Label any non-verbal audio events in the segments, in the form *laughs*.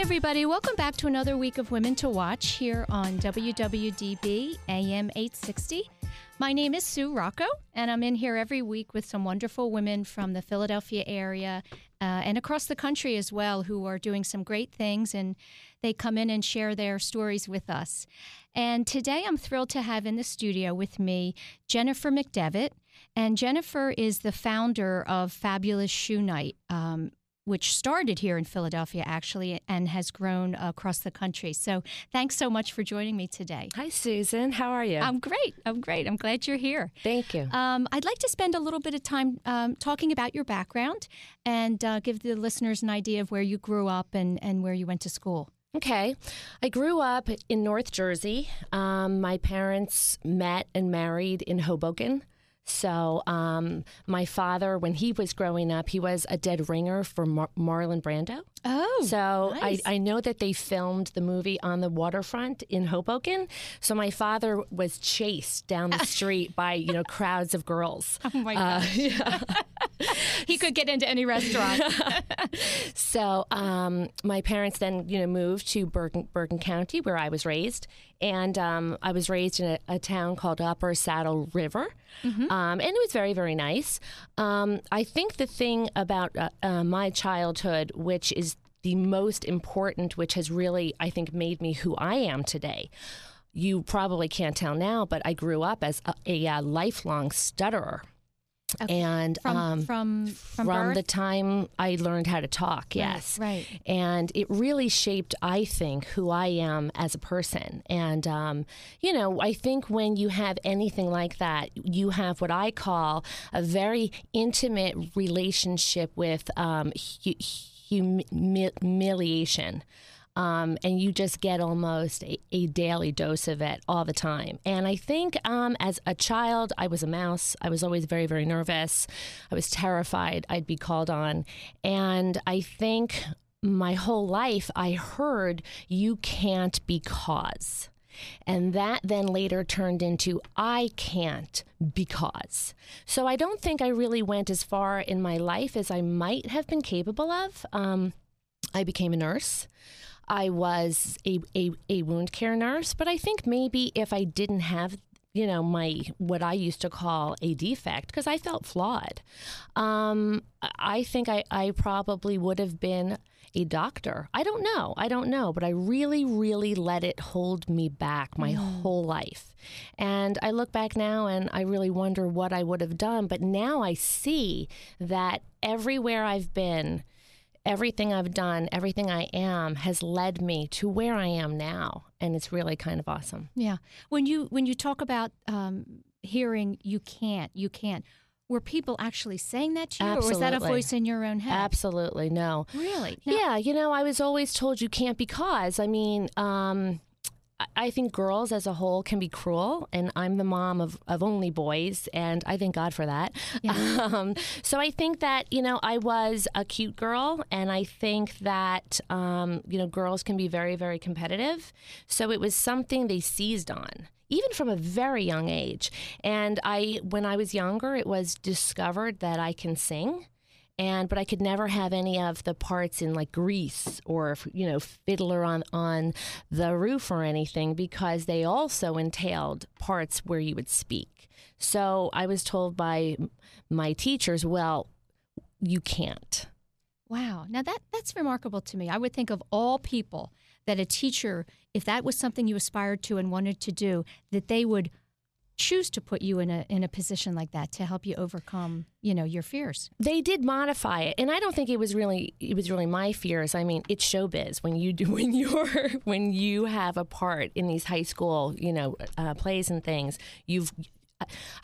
Everybody, welcome back to another week of Women to Watch here on WWDB AM 860. My name is Sue Rocco, and I'm in here every week with some wonderful women from the Philadelphia area uh, and across the country as well who are doing some great things, and they come in and share their stories with us. And today I'm thrilled to have in the studio with me Jennifer McDevitt. And Jennifer is the founder of Fabulous Shoe Night. Um, which started here in Philadelphia actually and has grown across the country. So thanks so much for joining me today. Hi, Susan. How are you? I'm great. I'm great. I'm glad you're here. Thank you. Um, I'd like to spend a little bit of time um, talking about your background and uh, give the listeners an idea of where you grew up and, and where you went to school. Okay. I grew up in North Jersey. Um, my parents met and married in Hoboken. So, um, my father, when he was growing up, he was a dead ringer for Mar- Marlon Brando. Oh, so nice. I, I know that they filmed the movie on the waterfront in Hoboken. So my father was chased down the *laughs* street by you know crowds of girls. *laughs* Oh my gosh. Uh, *laughs* yeah. he could get into any restaurant. so um, my parents then you know moved to Bergen, Bergen County where I was raised, and um, I was raised in a, a, town called Upper Saddle River, Mm-hmm. um, and it was very very nice. Um, I think the thing about uh, uh, my childhood, which is the most important, which has really I think made me who I am today. You probably can't tell now, but I grew up as a, a, a lifelong stutterer. Okay. And from um, from from, from the time I learned how to talk, yes. right. And it really shaped, I think, who I am as a person. And, um, you know, I think when you have anything like that, you have what I call a very intimate relationship with um, hu- humiliation. Um, and you just get almost a, a, daily dose of it all the time. And I think um, as a child, I was a mouse. I was always very, very nervous. I was terrified I'd be called on. And I think my whole life, I heard you can't because. And that then later turned into I can't because. So I don't think I really went as far in my life as I might have been capable of. Um, I became a nurse. I was a, a, a wound care nurse, but I think maybe if I didn't have you know my what I used to call a defect because I felt flawed. Um, I think I, I probably would have been a doctor. I don't know. I don't know, but I really, really let it hold me back my mm. whole life. And I look back now and I really wonder what I would have done. But now I see that everywhere I've been, everything I've done, everything I am has led me to where I am now, and it's really kind of awesome. Yeah. When you when you talk about um, hearing, you can't, you can't. Were people actually saying that to you, Absolutely. or was that a voice in your own head? Absolutely, no. Really? No. Yeah. You know, I was always told you can't because. I mean. Um, I think girls as a whole can be cruel, and I'm the mom of, of only boys, and I thank God for that. Yeah. *laughs* Um, so I think that, you know, I was a cute girl, and I think that, um, you know, girls can be very, very competitive. So it was something they seized on even from a very young age. And I, when I was younger, it was discovered that I can sing and but I could never have any of the parts in like Grease or you know Fiddler on on the Roof or anything because they also entailed parts where you would speak. So I was told by my teachers, well, you can't. Wow. Now that that's remarkable to me. I would think of all people that a teacher, if that was something you aspired to and wanted to do, that they would choose to put you in a in a position like that to help you overcome you know your fears they did modify it and i don't think it was really it was really my fears i mean it's showbiz when you do *laughs* when you're when you have a part in these high school you know uh, plays and things you've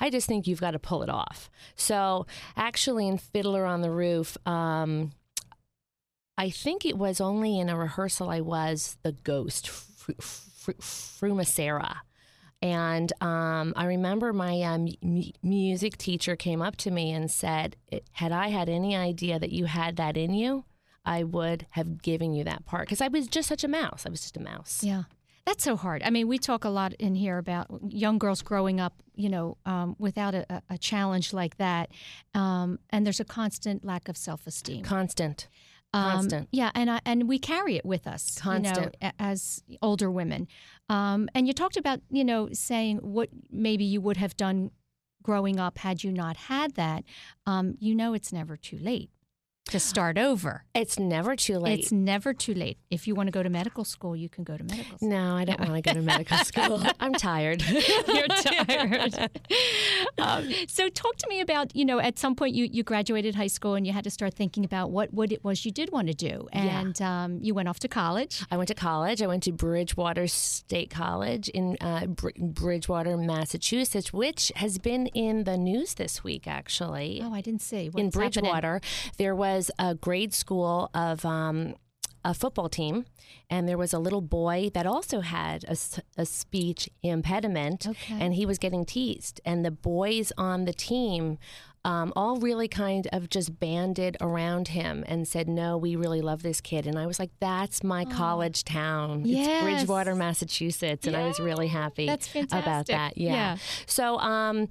I just think you've got to pull it off. So, actually, in Fiddler on the Roof, um, I think it was only in a rehearsal I was the ghost, Fr- Fr- Fruma-Sarah. And um, I remember my um, m- music teacher came up to me and said, Had I had any idea that you had that in you, I would have given you that part. Because I was just such a mouse. I was just a mouse. Yeah. That's so hard. I mean, we talk a lot in here about young girls growing up, you know, um, without a, a, challenge like that. Um, and there's a constant lack of self esteem. Constant. Um, Constant. Yeah, and I, and we carry it with us, Constant. You know, as older women. Um, and you talked about, you know, saying what maybe you would have done growing up had you not had that. Um, you know, it's never too late to start over. It's never too late. It's never too late. If you want to go to medical school, you can go to medical school. No, I don't want to go to medical *laughs* school. I'm tired. *laughs* You're tired. *laughs* um, so talk to me about, you know, at some point you, you graduated high school and you had to start thinking about what, what it was you did want to do. And yeah. um, you went off to college. I went to college. I went to Bridgewater State College in uh, Br- Bridgewater, Massachusetts, which has been in the news this week, actually. Oh, I didn't see. What's in Bridgewater, happening? there was was a grade school of um, a football team, and there was a little boy that also had a, a speech impediment, okay. and he was getting teased. And the boys on the team um, all really kind of just banded around him and said, No, we really love this kid. And I was like, That's my oh. college town. Yes. It's Bridgewater, Massachusetts. And yeah. I was really happy about that. Yeah. yeah. So, um,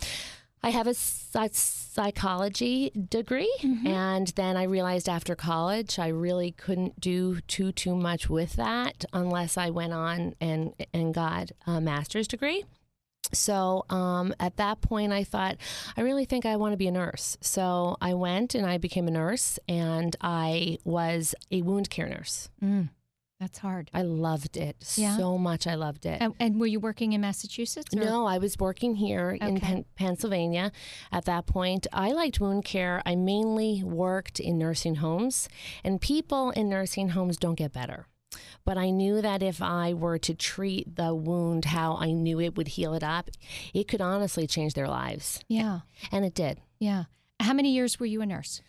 I have a psychology degree, mm-hmm. and then I realized after college I really couldn't do too too much with that unless I went on and and got a master's degree. So um, at that point, I thought, I really think I want to be a nurse. So I went and I became a nurse, and I was a wound care nurse. Mm. That's hard. I loved it yeah. so much. I loved it. And, and were you working in Massachusetts? Or? No, I was working here okay. in Pen- Pennsylvania at that point. I liked wound care. I mainly worked in nursing homes, and people in nursing homes don't get better. But I knew that if I were to treat the wound how I knew it would heal it up, it could honestly change their lives. Yeah. And it did. Yeah. How many years were you a nurse?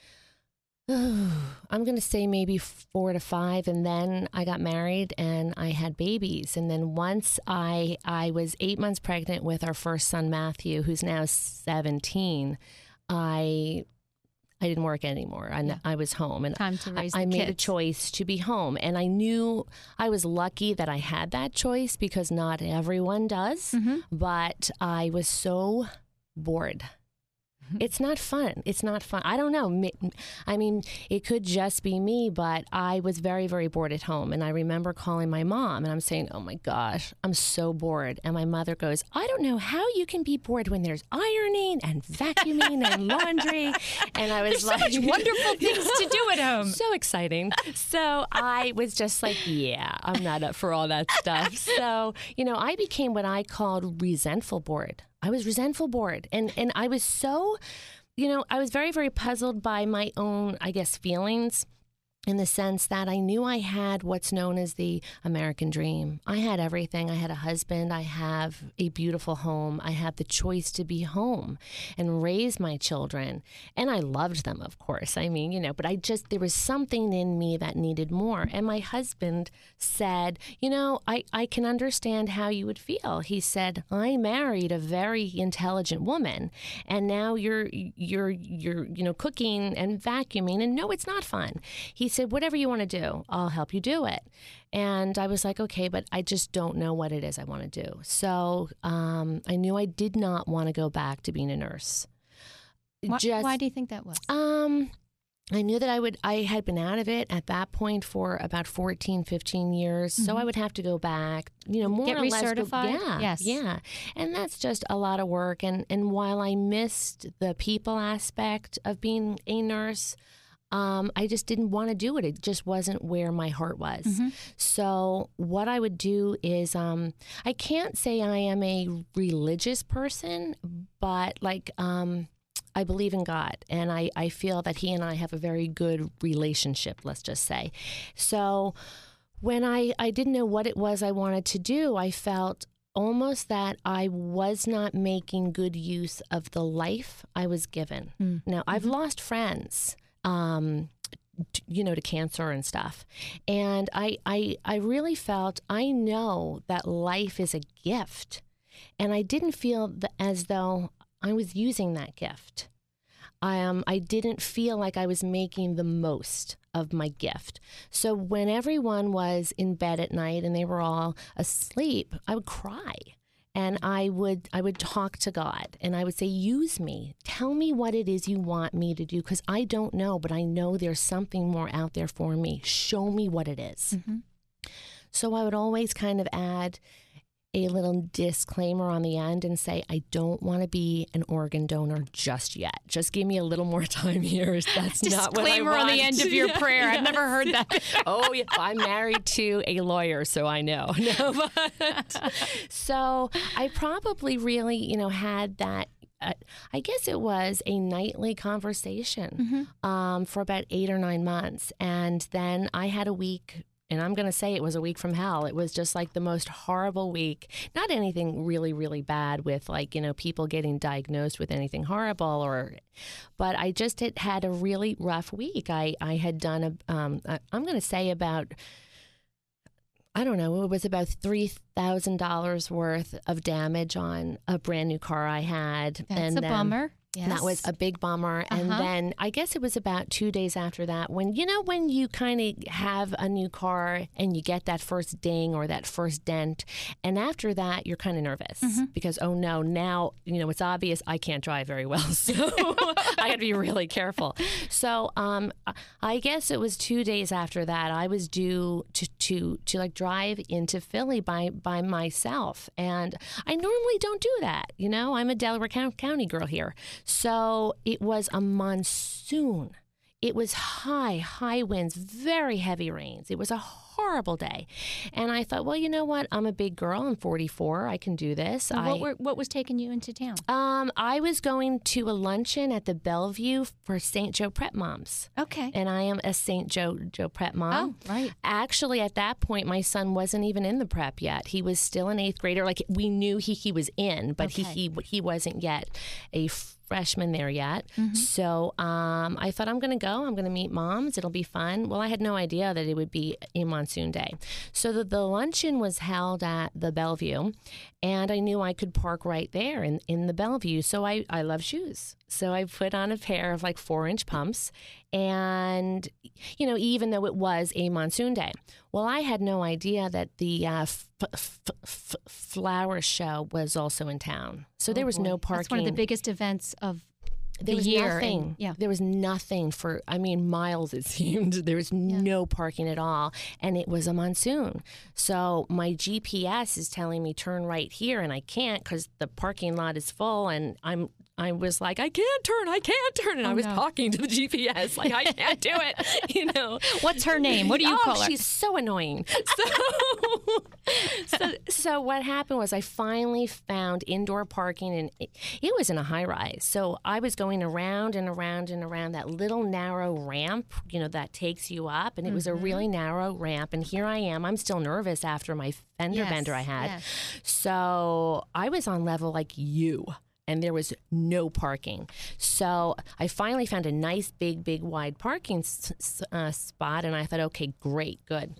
*sighs* I'm going to say maybe four to five. And then I got married and I had babies. And then once I, I was eight months pregnant with our first son, Matthew, who's now 17, I I didn't work anymore. I, yeah. I was home, and Time to raise I, I made a choice to be home. And I knew I was lucky that I had that choice because not everyone does. Mm-hmm. But I was so bored. *laughs* It's not fun. It's not fun. I don't know. I mean, it could just be me, but I was very, very bored at home. And I remember calling my mom and I'm saying, Oh my gosh, I'm so bored. And my mother goes, I don't know how you can be bored when there's ironing and vacuuming and *laughs* laundry. And I was there's like, so much wonderful things to do at home. *laughs* So exciting. So I was just like, Yeah, I'm not up for all that stuff. So, you know, I became what I called resentful bored. I was resentful bored. And, and I was so, you know, I was very, very puzzled by my own, I guess, feelings in the sense that I knew I had what's known as the American dream. I had everything. I had a husband. I have a beautiful home. I had the choice to be home and raise my children. And I loved them, of course. I mean, you know, but I just, there was something in me that needed more. And my husband said, You know, I, I can understand how you would feel. He said, I married a very intelligent woman. And now you're, you're, you're, you know, cooking and vacuuming. And no, it's not fun. He said, Whatever you want to do, I'll help you do it. And I was like, Okay, but I just don't know what it is I want to do. So um, I knew I did not want to go back to being a nurse. Why, just, why do you think that was? Um, I knew that I would I had been out of it at that point for about 14 15 years mm-hmm. so I would have to go back you know more Get or recertified? less yeah yes yeah and that's just a lot of work and and while I missed the people aspect of being a nurse um, I just didn't want to do it. It just wasn't where my heart was. Mm-hmm. So, what I would do is um, I can't say I am a religious person, but like, um, I believe in God, and I, I feel that He and I have a very good relationship, let's just say. So, when I, I didn't know what it was I wanted to do, I felt almost that I was not making good use of the life I was given. Mm. Now, I've mm-hmm. lost friends um, you know, to cancer and stuff. And I, I, I really felt I know that life is a gift, and I didn't feel the, as though I was using that gift. I, um, I didn't feel like I was making the most of my gift. So when everyone was in bed at night and they were all asleep, I would cry and I would I would talk to God and I would say use me tell me what it is you want me to do cuz I don't know but I know there's something more out there for me show me what it is. Mm-hmm. So I would always kind of add a little disclaimer on the end and say, I don't want to be an organ donor just yet. Just give me a little more *laughs* time here. That's not what I want. Disclaimer on the end of your *laughs* prayer. I've never heard that. *laughs* oh, yeah. I'm married to a lawyer, so I know. No, but, so I probably really, you know, had that uh, I guess it was a nightly conversation mm-hmm. um, for about eight or nine months. And then I had a week and I'm going to say it was a week from hell. It was just like the most horrible week. Not anything really, really bad with like, you know, people getting diagnosed with anything horrible or, but I just had, had a really rough week. I, I had done a, um, I'm going to say about, I don't know, it was about $3,000 worth of damage on a brand new car I had. That's and a then, bummer. Yes. That was a big bummer. Uh-huh. And then I guess it was about two days after that when, you know, when you kind of have a new car and you get that first ding or that first dent. And after that, you're kind of nervous mm-hmm. because, oh no, now, you know, it's obvious I can't drive very well. *laughs* So *laughs* I got to be really careful. So um, I guess it was two days after that, I was due to, to, to like drive into Philly by, by myself. And I normally don't do that. You know, I'm a Delaware County girl here. So it was a monsoon. It was high, high winds, very heavy rains. It was a horrible day. And I thought, well, you know what? I'm a big girl. I'm 44. I can do this. what, I, were, what was taking you into town? Um, I was going to a luncheon at the Bellevue for St. Joe Prep Moms. Okay. And I am a St. Joe Joe Prep mom. Oh, right. Actually, at that point, my son wasn't even in the prep yet. He was still an eighth grader. Like we knew he he was in, but okay. he he he wasn't yet a freshman there yet. Mm-hmm. So um, I thought I'm going to go. I'm going to meet moms. It'll be fun. Well, I had no idea that it would be a monsoon day. So the, the luncheon was held at the Bellevue, and I knew I could park right there in, in the Bellevue. So I, I love shoes. So I put on a pair of like four inch pumps, and, you know, even though it was a monsoon day. Well, I had no idea that the uh, f- f- f- flower show was also in town. So oh there was boy. no parking. That's one of the biggest events of there the was year. Nothing. And, yeah. There was nothing for, I mean, miles it *laughs* seemed. There was yeah. no parking at all. And it was a monsoon. So my GPS is telling me turn right here, and I can't because the parking lot is full. And I'm I was like, I can't turn, I can't turn. And oh, I was no. talking to the GPS, like, I can't do it. *laughs* You know. What's her name? What do you oh, call her? She's so annoying. *laughs* So, *laughs* so, so, what happened was I finally found indoor parking, and it, it was in a high rise. So I was going around and around and around that little narrow ramp, you know, that takes you up. And it was a Mm-hmm. really narrow ramp. And here I am. I'm still nervous after my fender Yes, bender I had. yes. So I was on level like you. And there was no parking. So I finally found a nice, big, big, wide parking s- uh, spot. And I thought, okay, great, good.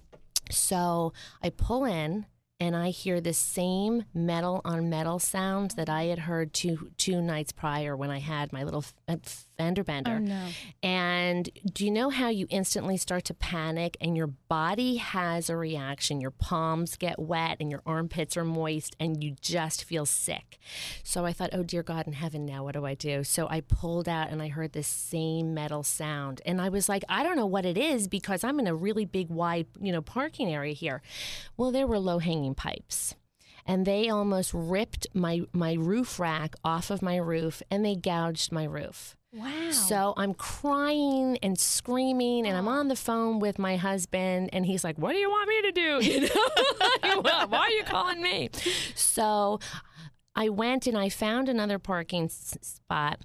So I pull in and I hear the same metal on metal sound that I had heard two two nights prior when I had my little f- fender bender. Oh, no. And do you know how you instantly start to panic and your body has a reaction? Your palms get wet and your armpits are moist and you just feel sick. So I thought, oh dear God in heaven, now what do I do? So I pulled out and I heard this same metal sound. And I was like, I don't know what it is because I'm in a really big, wide, you know, parking area here. Well, there were low hanging pipes and they almost ripped my my roof rack off of my roof and they gouged my roof. Wow. So I'm crying and screaming, and I'm oh. on the phone with my husband, and he's like, "What do you want me to do? *laughs* You know, *laughs* why are you calling me?" So I went and I found another parking s- spot.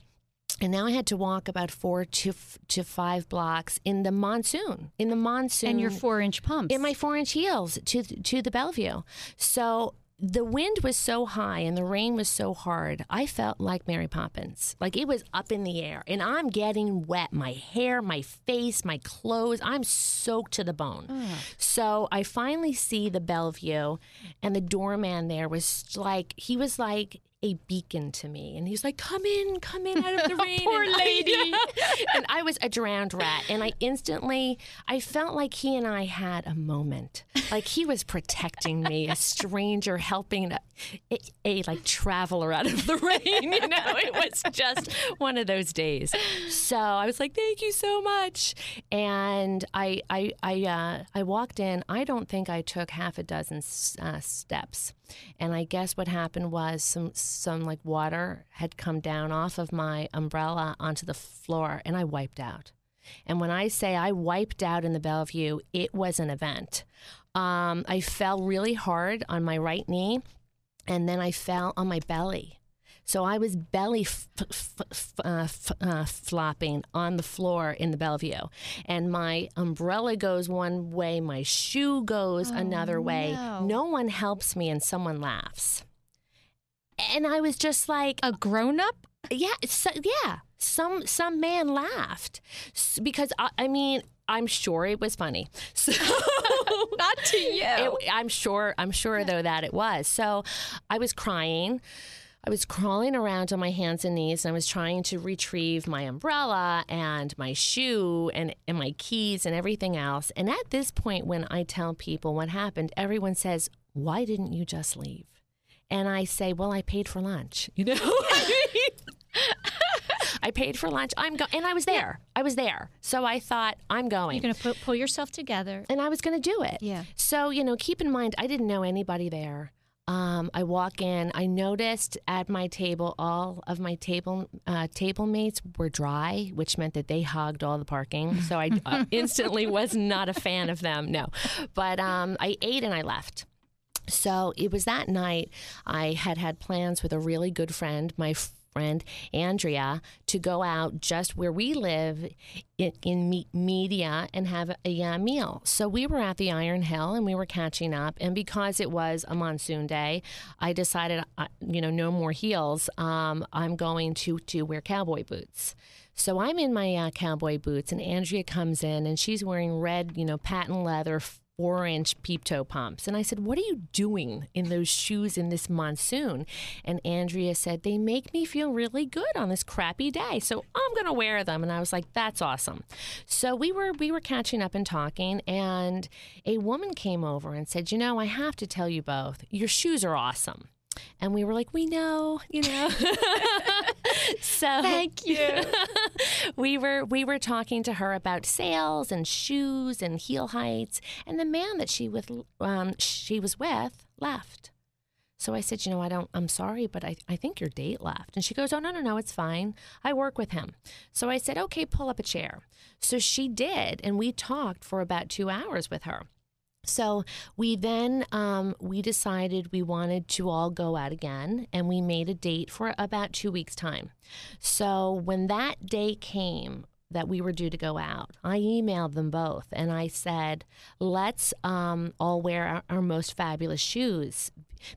And now I had to walk about four to f- to five blocks in the monsoon. In the monsoon, and your four inch pumps. in my four inch heels to to the Bellevue. So the wind was so high and the rain was so hard. I felt like Mary Poppins. Like it was up in the air and I'm getting wet. My hair, my face, my clothes, I'm soaked to the bone. Mm. So I finally see the Bellevue and the doorman there was like he was like a beacon to me. And he's like, come in, come in out of the *laughs* rain. Poor And I- lady. *laughs* and I was a drowned rat. And I instantly, I felt like he and I had a moment. Like he was protecting me, a stranger helping a, a, a, like traveler out of the *laughs* rain. You know, it was just one of those days. So I was like, thank you so much. And I, I, I, uh, I walked in. I don't think I took half a dozen uh, steps. And I guess what happened was some some like water had come down off of my umbrella onto the floor and I wiped out. And when I say I wiped out in the Bellevue, it was an event. Um, I fell really hard on my right knee and then I fell on my belly. So I was belly f- f- f- uh, f- uh, flopping on the floor in the Bellevue, and my umbrella goes one way, my shoe goes another way. no. No one helps me, and someone laughs. And I was just like, a grown up? yeah, so, yeah. Some some man laughed because I, I mean I'm sure it was funny. *laughs* So *laughs* Not to you. it, I'm sure. I'm sure though that it was. So I was crying. I was crawling around on my hands and knees, and I was trying to retrieve my umbrella and my shoe and, and my keys and everything else. And at this point, when I tell people what happened, everyone says, "Why didn't you just leave?" And I say, "Well, I paid for lunch." *laughs* You know. I mean, I paid for lunch. I'm go- and I was there. I was there. So I thought I'm going. You're going to pull yourself together. and I was going to do it. Yeah. So, you know, keep in mind, I didn't know anybody there. Um, I walk in. I noticed at my table, all of my table uh, table mates were dry, which meant that they hogged all the parking. *laughs* So I uh, instantly was not a fan of them. No, but um, I ate and I left. So it was that night I had had plans with a really good friend, my friend Andrea, to go out just where we live in, in me- Media and have a meal. So we were at the Iron Hill and we were catching up. And because it was a monsoon day, I decided, uh, you know, no more heels. Um, I'm going to to wear cowboy boots. So I'm in my uh, cowboy boots, and Andrea comes in, and she's wearing red, you know, patent leather inch peep toe pumps. And I said, What are you doing in those shoes in this monsoon? And Andrea said, They make me feel really good on this crappy day. So I'm gonna wear them. And I was like, That's awesome. So we were we were catching up and talking, and a woman came over and said, You know, I have to tell you both, your shoes are awesome. And we were like, we know, you know. *laughs* so *laughs* Thank you. *laughs* we were we were talking to her about sales and shoes and heel heights, and the man that she with um, she was with left. So I said, you know, I don't. I'm sorry, but I I think your date left. And she goes, oh no no no, it's fine. I work with him. So I said, okay, pull up a chair. So she did, and we talked for about two hours with her. So we then um, we decided we wanted to all go out again, and we made a date for about two weeks' time. So when that day came, that we were due to go out. I emailed them both and I said, let's um, all wear our, our, most fabulous shoes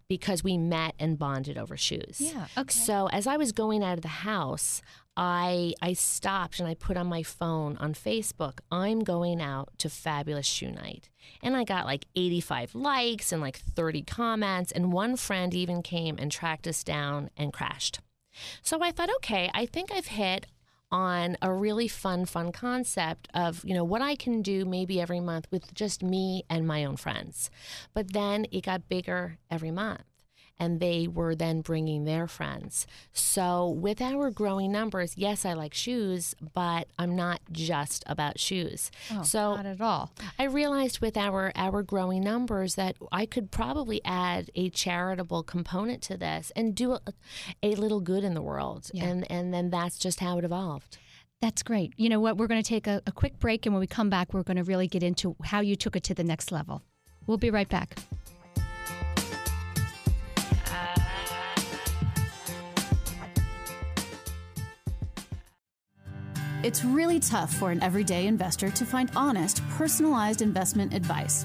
because we met and bonded over shoes. Yeah. Okay. So as I was going out of the house, I I stopped and I put on my phone on Facebook, I'm going out to fabulous shoe night. And I got like 85 likes and like 30 comments and one friend even came and tracked us down and crashed. So I thought, okay, I think I've hit on a really fun fun concept of, you know, what I can do maybe every month with just me and my own friends. But then it got bigger every month and they were then bringing their friends. So, with our growing numbers, yes, I like shoes, but I'm not just about shoes. Oh, so, not at all. I realized with our our growing numbers that I could probably add a charitable component to this and do a, a little good in the world. Yeah. And and then that's just how it evolved. That's great. You know what? We're going to take a, a quick break, and when we come back, we're going to really get into how you took it to the next level. We'll be right back. It's really tough for an everyday investor to find honest, personalized investment advice.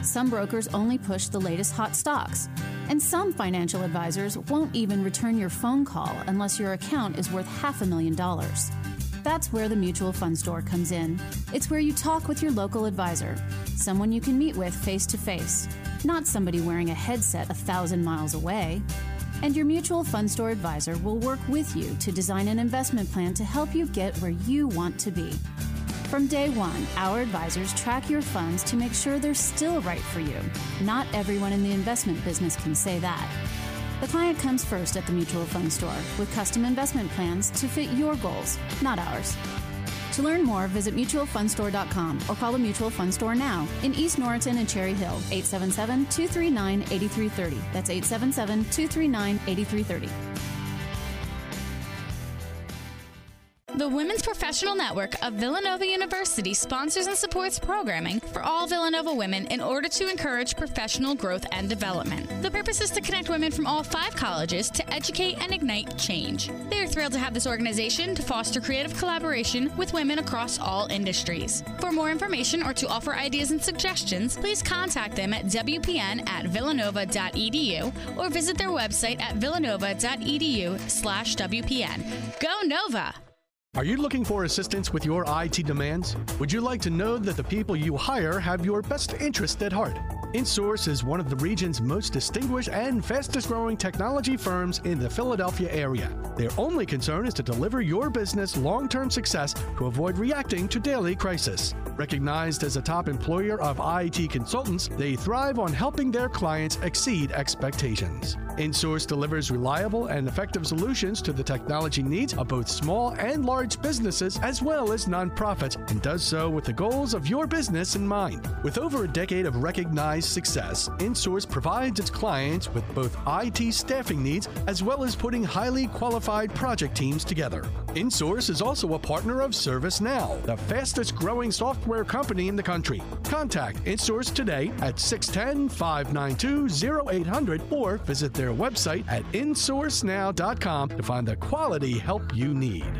Some brokers only push the latest hot stocks, and some financial advisors won't even return your phone call unless your account is worth half a million dollars. That's where the Mutual Fund Store comes in. It's where you talk with your local advisor, someone you can meet with face to face, not somebody wearing a headset a thousand miles away. And your mutual fund store advisor will work with you to design an investment plan to help you get where you want to be. From day one, our advisors track your funds to make sure they're still right for you. Not everyone in the investment business can say that. The client comes first at the mutual fund store with custom investment plans to fit your goals, not ours. To learn more, visit mutualfundstore.com or call the Mutual Fund Store now in East Norriton and Cherry Hill, 877 239 8330. That's 877 239 8330. The Women's Professional Network of Villanova University sponsors and supports programming for all Villanova women in order to encourage professional growth and development. The purpose is to connect women from all five colleges to educate and ignite change. They are thrilled to have this organization to foster creative collaboration with women across all industries. For more information or to offer ideas and suggestions, please contact them at wpn at villanova.edu or visit their website at villanova.edu slash WPN. Go Nova! Are you looking for assistance with your IT demands? Would you like to know that the people you hire have your best interest at heart? InSource is one of the region's most distinguished and fastest growing technology firms in the Philadelphia area. Their only concern is to deliver your business long term success to avoid reacting to daily crisis. Recognized as a top employer of IT consultants, they thrive on helping their clients exceed expectations. InSource delivers reliable and effective solutions to the technology needs of both small and large businesses as well as nonprofits and does so with the goals of your business in mind. With over a decade of recognized success, InSource provides its clients with both IT staffing needs as well as putting highly qualified project teams together. InSource is also a partner of ServiceNow, the fastest growing software company in the country. Contact InSource today at 610 592 0800 or visit their website at insourcenow.com to find the quality help you need.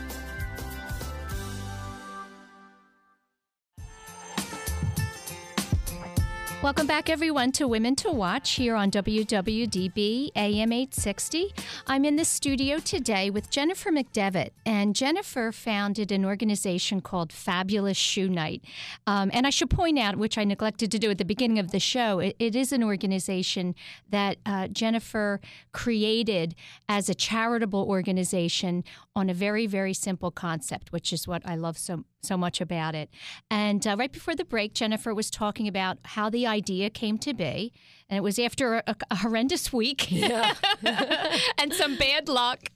Welcome back, everyone, to Women to Watch here on WWDB AM 860. I'm in the studio today with Jennifer McDevitt, and Jennifer founded an organization called Fabulous Shoe Night. Um, and I should point out, which I neglected to do at the beginning of the show, it, it is an organization that uh, Jennifer created as a charitable organization on a very, very simple concept, which is what I love so so much about it. And uh, right before the break, Jennifer was talking about how the idea came to be. And it was after a, a horrendous week yeah. *laughs* and some bad luck.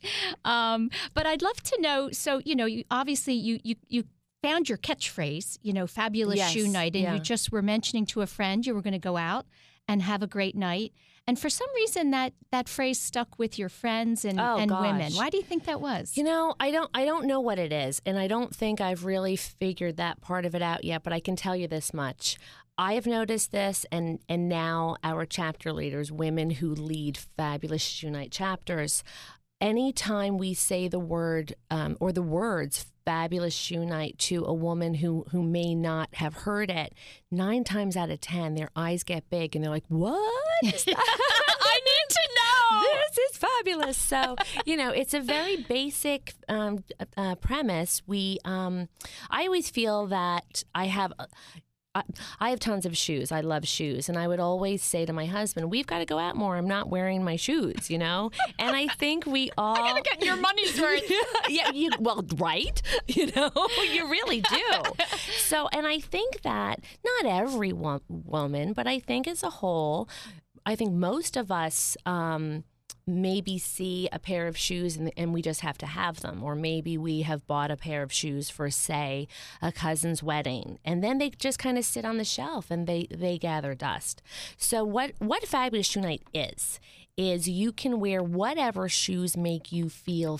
Um, but I'd love to know so, you know, you, obviously you, you, you found your catchphrase, you know, fabulous yes. shoe night. And yeah. you just were mentioning to a friend you were going to go out and have a great night. And for some reason, that that phrase stuck with your friends and, oh, and gosh. women. Why do you think that was? You know, I don't I don't know what it is, and I don't think I've really figured that part of it out yet. But I can tell you this much: I have noticed this, and and now our chapter leaders, women who lead fabulous Shoe Night chapters, anytime we say the word um, or the words fabulous shoe night to a woman who who may not have heard it nine times out of ten their eyes get big and they're like what *laughs* i need to know. This is fabulous. So you know it's a very basic um, uh, premise. We um, i always feel that i have I, have tons of shoes. I love shoes. And I would always say to my husband, we've got to go out more. I'm not wearing my shoes, you know? And I think we *laughs* all. I got to get your money's worth. *laughs* yeah, you, well, right? *laughs* You know, you really do. So, and I think that not every wo- woman, but I think as a whole, I think most of us, um, maybe see a pair of shoes and, and, we just have to have them. Or maybe we have bought a pair of shoes for, say, a cousin's wedding. And then they just kind of sit on the shelf and they, they gather dust. So, what, what Fabulous Shoe Night is, is you can wear whatever shoes make you feel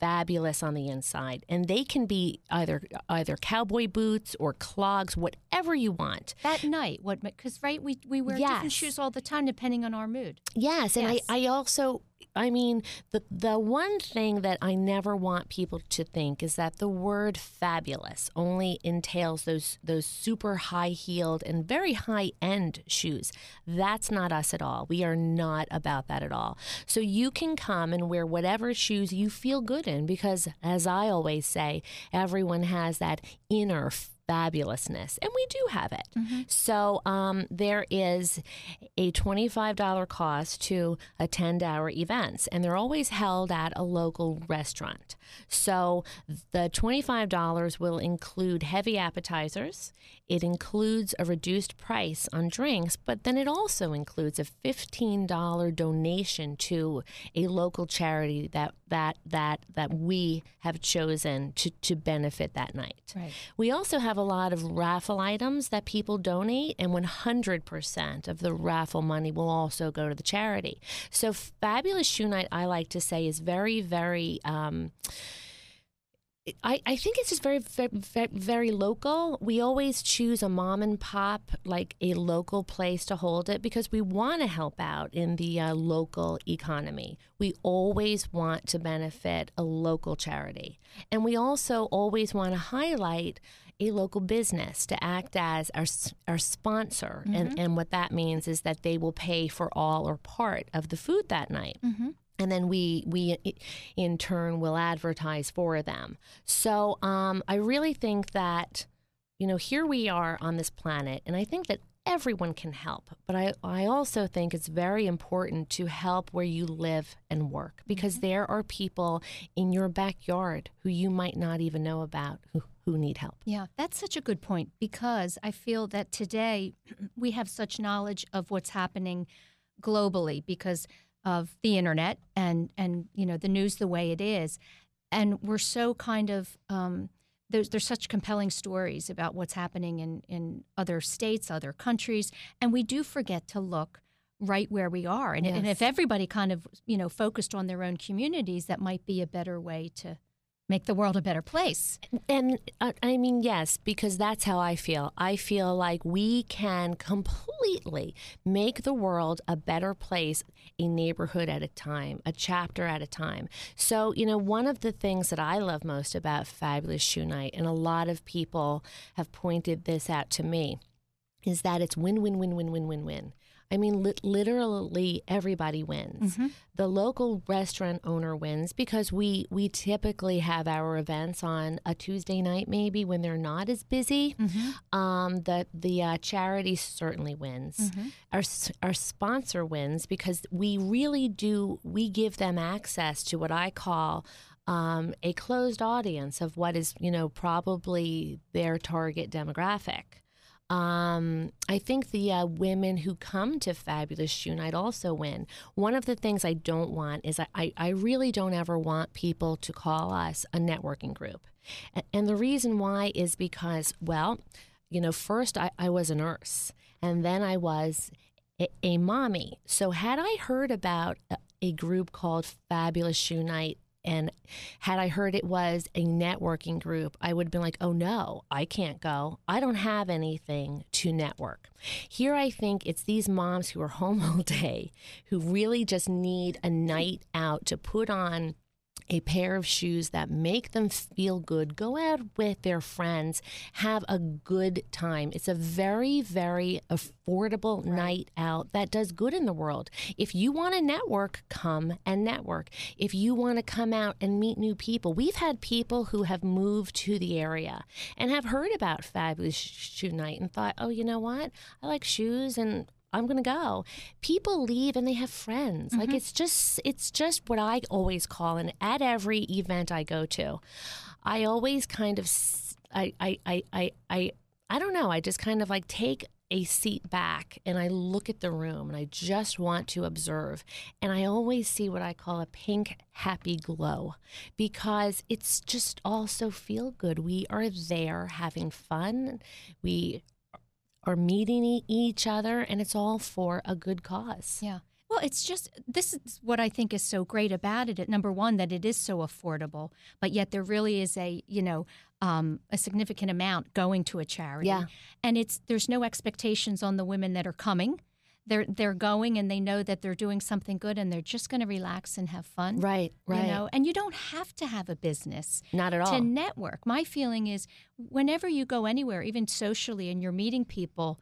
fabulous on the inside and they can be either either cowboy boots or clogs whatever you want that night what because right we, we wear yes. different shoes all the time depending on our mood yes and yes. I, I also I mean, the the one thing that I never want people to think is that the word fabulous only entails those those super high heeled and very high end shoes. That's not us at all. We are not about that at all. So you can come and wear whatever shoes you feel good in because as I always say, everyone has that inner fabulousness, and we do have it. Mm-hmm. So um, there is a $25 cost to attend our events, and they're always held at a local restaurant. So the $25 will include heavy appetizers, it includes a reduced price on drinks, but then it also includes a $15 donation to a local charity that that that that we have chosen to, to benefit that night. Right. We also have a lot of raffle items that people donate, and 100% of the raffle money will also go to the charity. So, Fabulous Shoe Night, I like to say, is very, very. Um, I, I think it's just very, very, very local. We always choose a mom and pop, like a local place to hold it because we want to help out in the uh, local economy. We always want to benefit a local charity. And we also always want to highlight a local business to act as our, our sponsor. Mm-hmm. And, and what that means is that they will pay for all or part of the food that night. Mm-hmm and then we we in turn will advertise for them. So um, I really think that you know here we are on this planet, and I think that everyone can help. But I I also think it's very important to help where you live and work because mm-hmm. there are people in your backyard who you might not even know about who who need help. Yeah, that's such a good point because I feel that today *clears throat* we have such knowledge of what's happening globally because of the internet and and you know the news the way it is, and we're so kind of um, there's there's such compelling stories about what's happening in in other states, other countries, and we do forget to look right where we are. And, yes. and if everybody kind of you know focused on their own communities, that might be a better way to make the world a better place. And uh, I mean, yes, because that's how I feel. I feel like we can completely make the world a better place, a neighborhood at a time, a chapter at a time. So, you know, one of the things that I love most about Fabulous Shoe Night, and a lot of people have pointed this out to me is that it's win, win, win, win, win, win, win. I mean, li- literally everybody wins. Mm-hmm. The local restaurant owner wins because we we typically have our events on a Tuesday night, maybe when they're not as busy. Mm-hmm. Um, the the uh, charity certainly wins. Mm-hmm. Our our sponsor wins because we really do. We give them access to what I call. Um, a closed audience of what is, you know, probably their target demographic. Um, I think the uh, women who come to Fabulous Shoe Night also win. One of the things I don't want is I, I, I really don't ever want people to call us a networking group. And, and the reason why is because, well, you know, first I, I was a nurse and then I was a, a mommy. So had I heard about a, a group called Fabulous Shoe Night and had I heard it was a networking group, I would have been like, oh no, I can't go. I don't have anything to network. Here, I think it's these moms who are home *laughs* all day who really just need a night out to put on a pair of shoes that make them feel good, go out with their friends, have a good time. It's a very, very affordable night out that does good in the world. If you want to network, come and network. If you want to come out and meet new people, we've had people who have moved to the area and have heard about Fabulous Shoe Night and thought, oh, you know what? I like shoes and I'm going to go. People leave and they have friends. Like mm-hmm. it's just it's just what I always call and at every event I go to, I always kind of I, I, I, I, I don't know, I just kind of like take a seat back and I look at the room and I just want to observe. And I always see what I call a pink happy glow because it's just all so feel good. We are there having fun. We are meeting each other and it's all for a good cause. Yeah. Well, it's just this is what I think is so great about it. Number one, that it is so affordable, but yet there really is a you know um, a significant amount going to a charity. Yeah. and it's there's no expectations on the women that are coming. They're they're going and they know that they're doing something good and they're just going to relax and have fun. Right, right. You know, and you don't have to have a business Not at all. to network. My feeling is whenever you go anywhere, even socially, and you're meeting people,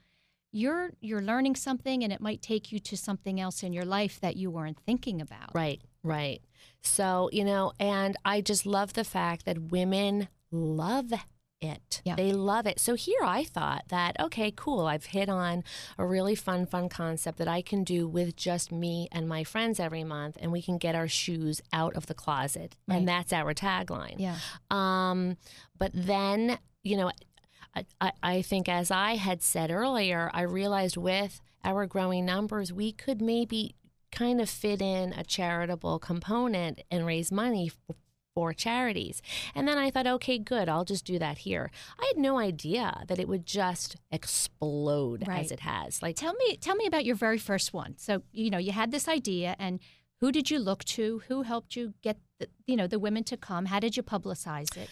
you're you're learning something, and it might take you to something else in your life that you weren't thinking about. Right, right. So, you know, and I just love the fact that women love it. Yeah. They love it. So here I thought that, okay, cool. I've hit on a really fun, fun concept that I can do with just me and my friends every month, and we can get our shoes out of the closet. Right. And that's our tagline. Yeah. Um, but then, you know, I, I, I think as I had said earlier, I realized with our growing numbers, we could maybe kind of fit in a charitable component and raise money for charities. And then I thought, okay, good, I'll just do that here. I had no idea that it would just explode Right. as it has. Like, Tell me tell me about your very first one. So you know you had this idea, and who did you look to? Who helped you get the, you know the women to come? How did you publicize it?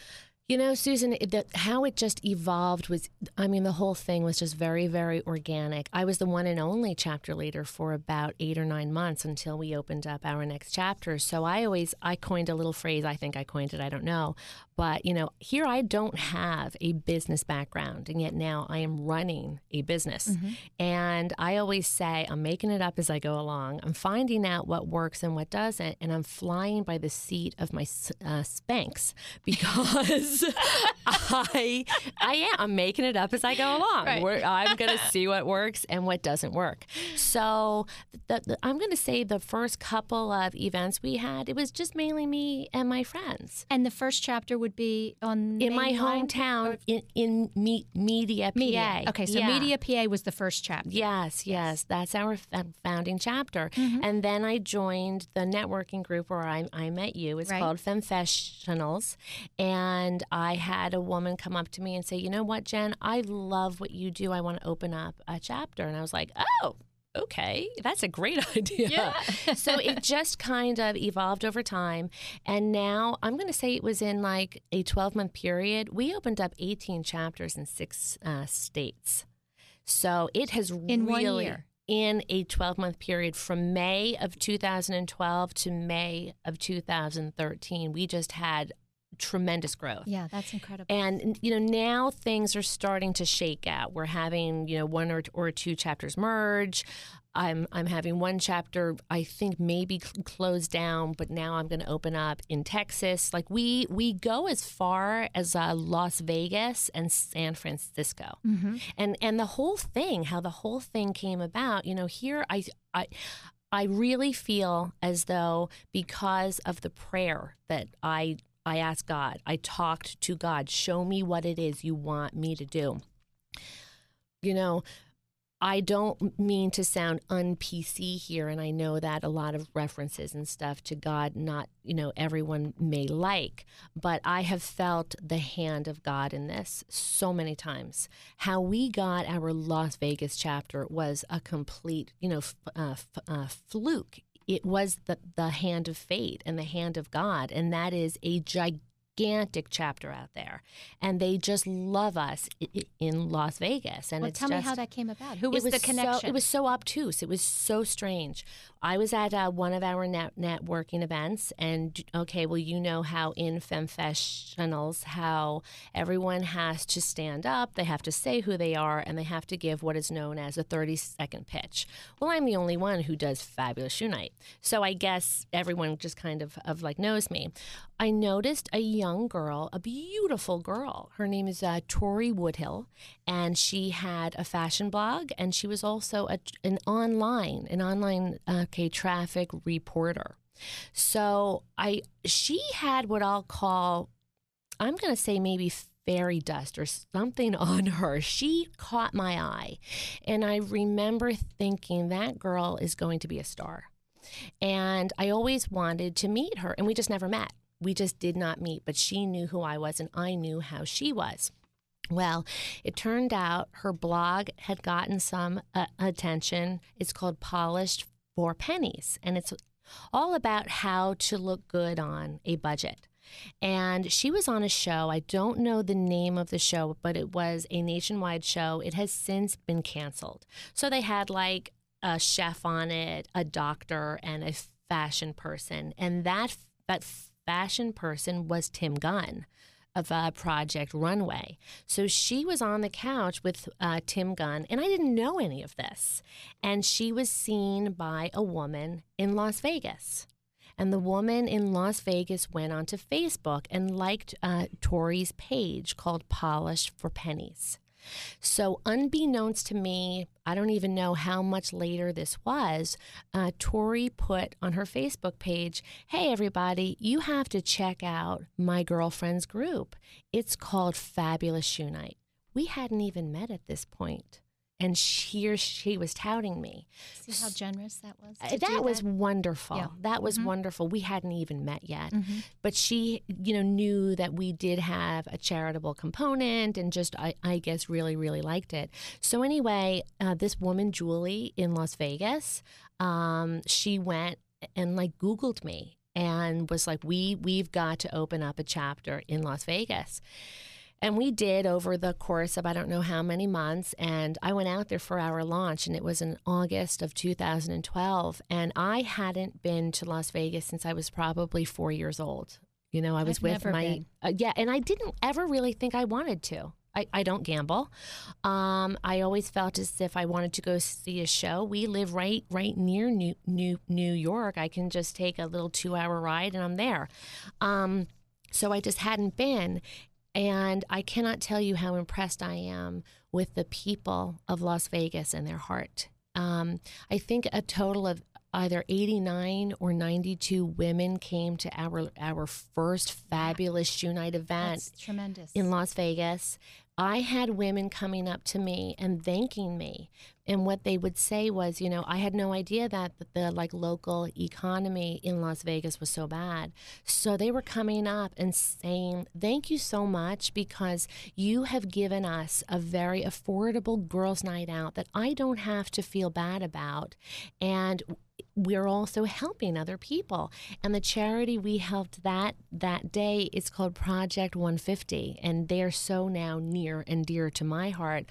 You know, Susan, it- the, how it just evolved was, I mean, the whole thing was just very, very organic. I was the one and only chapter leader for about eight or nine months until we opened up our next chapter. So I always, I coined a little phrase. I think I coined it. I don't know. But, you know, here I don't have a business background, and yet now I am running a business. And I always say, I'm making it up as I go along. I'm finding out what works and what doesn't, and I'm flying by the seat of my uh, Spanx *laughs* because *laughs* I, I am. I'm making it up as I go along. Right. I'm going *laughs* to see what works and what doesn't work. So the, the, I'm going to say the first couple of events we had, it was just mainly me and my friends And the first chapter would be on in my hometown in, in me, Media, PA. Media. Okay, so Yeah. Media PA was the first chapter. Yes, yes, that's our founding chapter. Mm-hmm. And then I joined the networking group where I, I met you. It's Right. called Femfessionals. And I had a woman come up to me and say, You know what, Jen? I love what you do. I want to open up a chapter. And I was like, Oh, okay, that's a great *laughs* idea. Yeah. *laughs* so it just kind of evolved over time. And now I'm going to say it was in like a 12 month period. We opened up 18 chapters in six uh, states. So it has In one really. year. In a 12 month period from May of 2012 to May of 2013, we just had tremendous growth. Yeah, that's incredible. And you know now things are starting to shake out. We're having you know one or, or two chapters merge. I'm I'm having one chapter I think maybe cl- closed down, but now I'm going to open up in Texas. Like we we go as far as uh, Las Vegas and San Francisco, mm-hmm. and and the whole thing, how the whole thing came about. You know, here I I. I really feel as though because of the prayer that I I asked God, I talked to God, show me what it is you want me to do. You know, I don't mean to sound un PC here, and I know that a lot of references and stuff to God, not, you know, everyone may like, but I have felt the hand of God in this so many times. How we got our Las Vegas chapter was a complete, you know, f- uh, f- uh, fluke. It was the, the hand of fate and the hand of God, and that is a gigantic gigantic chapter out there, and they just love us in Las Vegas. And well, it's tell just, me how that came about. Who was, was the connection? So, it was so obtuse. It was so strange. I was at uh, one of our net- networking events, and okay, well, you know how in femfessionals, how everyone has to stand up, they have to say who they are, and they have to give what is known as a 30 second pitch. Well, I'm the only one who does Fabulous Shoe Night. So I guess everyone just kind of, of like knows me. I noticed a young girl, a beautiful girl. Her name is uh, Tori Woodhill, and she had a fashion blog, and she was also a, an online, an online okay traffic reporter. So I, she had what I'll call, I'm going to say maybe fairy dust or something *laughs* on her. She caught my eye, and I remember thinking that girl is going to be a star. And I always wanted to meet her, and we just never met. We just did not meet, but she knew who I was and I knew how she was. Well, it turned out her blog had gotten some uh, attention. It's called Polished for Pennies, and it's all about how to look good on a budget. And she was on a show. I don't know the name of the show, but it was a nationwide show. It has since been canceled. So they had like a chef on it, a doctor, and a fashion person. And that that fashion person was Tim Gunn of uh, Project Runway. So she was on the couch with uh, Tim Gunn, and I didn't know any of this. And she was seen by a woman in Las Vegas. And the woman in Las Vegas went onto Facebook and liked uh, Tori's page called Polish for Pennies. So, unbeknownst to me, I don't even know how much later this was, uh, Tori put on her Facebook page, Hey, everybody, you have to check out my girlfriend's group. It's called Fabulous Shoe Night. We hadn't even met at this point and she or she was touting me. See how generous that was. Uh, that was wonderful. Yeah. That was mm-hmm. wonderful. We hadn't even met yet, mm-hmm. but she, you know, knew that we did have a charitable component, and just I, I guess really, really liked it. So anyway, uh, this woman Julie in Las Vegas, um, she went and like Googled me and was like, "We we've got to open up a chapter in Las Vegas." And we did over the course of I don't know how many months. And I went out there for our launch, and it was in August of 2012. And I hadn't been to Las Vegas since I was probably four years old. You know, I was I've with my, uh, yeah, and I didn't ever really think I wanted to. I, I don't gamble. Um, I always felt as if I wanted to go see a show. We live right right near New New, New York. I can just take a little two hour ride and I'm there. Um, so I just hadn't been. And I cannot tell you how impressed I am with the people of Las Vegas and their heart. Um, I think a total of either 89 or 92 women came to our our first fabulous shoe night event That's tremendous. in Las Vegas I had women coming up to me and thanking me. And what they would say was, you know, I had no idea that the, like local economy in Las Vegas was so bad. So they were coming up and saying, "Thank you so much because you have given us a very affordable girls' night out that I don't have to feel bad about." And we're also helping other people. And the charity we helped that that day is called Project 150, and they're so now near and dear to my heart.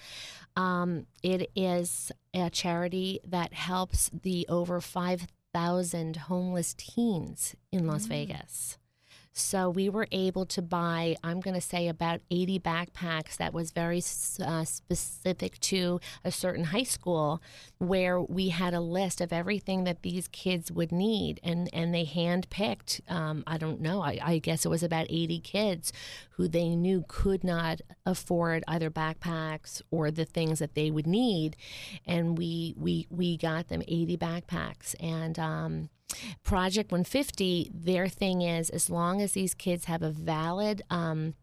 Um, it is a charity that helps the over 5,000 homeless teens in Las mm. Vegas. So we were able to buy, I'm going to say, about 80 backpacks that was very uh, specific to a certain high school where we had a list of everything that these kids would need. And, and they handpicked, um, I don't know, I, I guess it was about 80 kids who they knew could not afford either backpacks or the things that they would need. And we, we, we got them 80 backpacks. And, um, Project 150, their thing is as long as these kids have a valid um,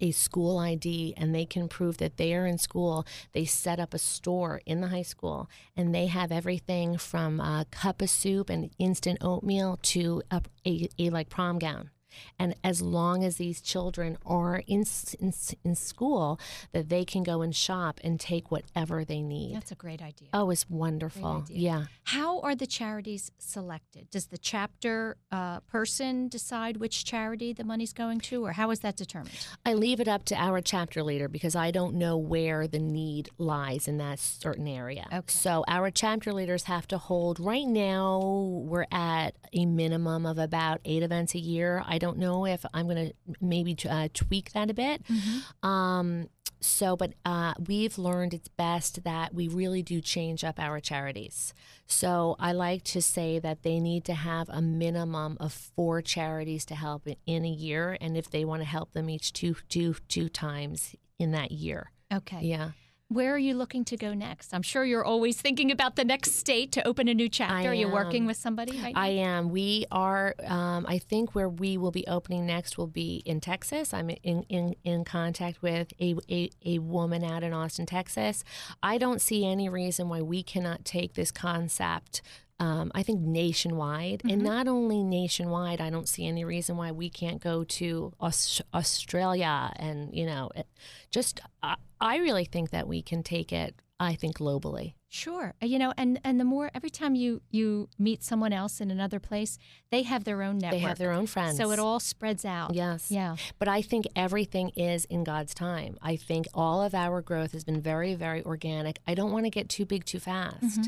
a school ID and they can prove that they are in school, they set up a store in the high school and they have everything from a cup of soup and instant oatmeal to a, a, a like prom gown. And as long as these children are in, in, in school, that they can go and shop and take whatever they need. That's a great idea. Oh, it's wonderful. Yeah. How are the charities selected? Does the chapter uh, person decide which charity the money's going to, or how is that determined? I leave it up to our chapter leader because I don't know where the need lies in that certain area. Okay. So our chapter leaders have to hold, right now, we're at a minimum of about eight events a year. I don't know if I'm going to maybe uh, tweak that a bit. Mm-hmm. Um, so, but uh, we've learned it's best that we really do change up our charities. So, I like to say that they need to have a minimum of four charities to help in a year, and if they want to help them each two, two, two times in that year. Okay. Yeah. Where are you looking to go next? I'm sure you're always thinking about the next state to open a new chapter. Are you working with somebody right? I am. We are. Um, I think where we will be opening next will be in Texas. I'm in in, in contact with a, a a woman out in Austin, Texas. I don't see any reason why we cannot take this concept. Um, I think nationwide, and not only nationwide. I don't see any reason why we can't go to Aus- Australia, and you know, it, just I, I really think that we can take it. I think globally. Sure. Uh, You know, and and the more every time you you meet someone else in another place, they have their own network. They have their own friends. So it all spreads out. Yes. Yeah. But I think everything is in God's time. I think all of our growth has been very, very organic. I don't want to get too big too fast Mm-hmm.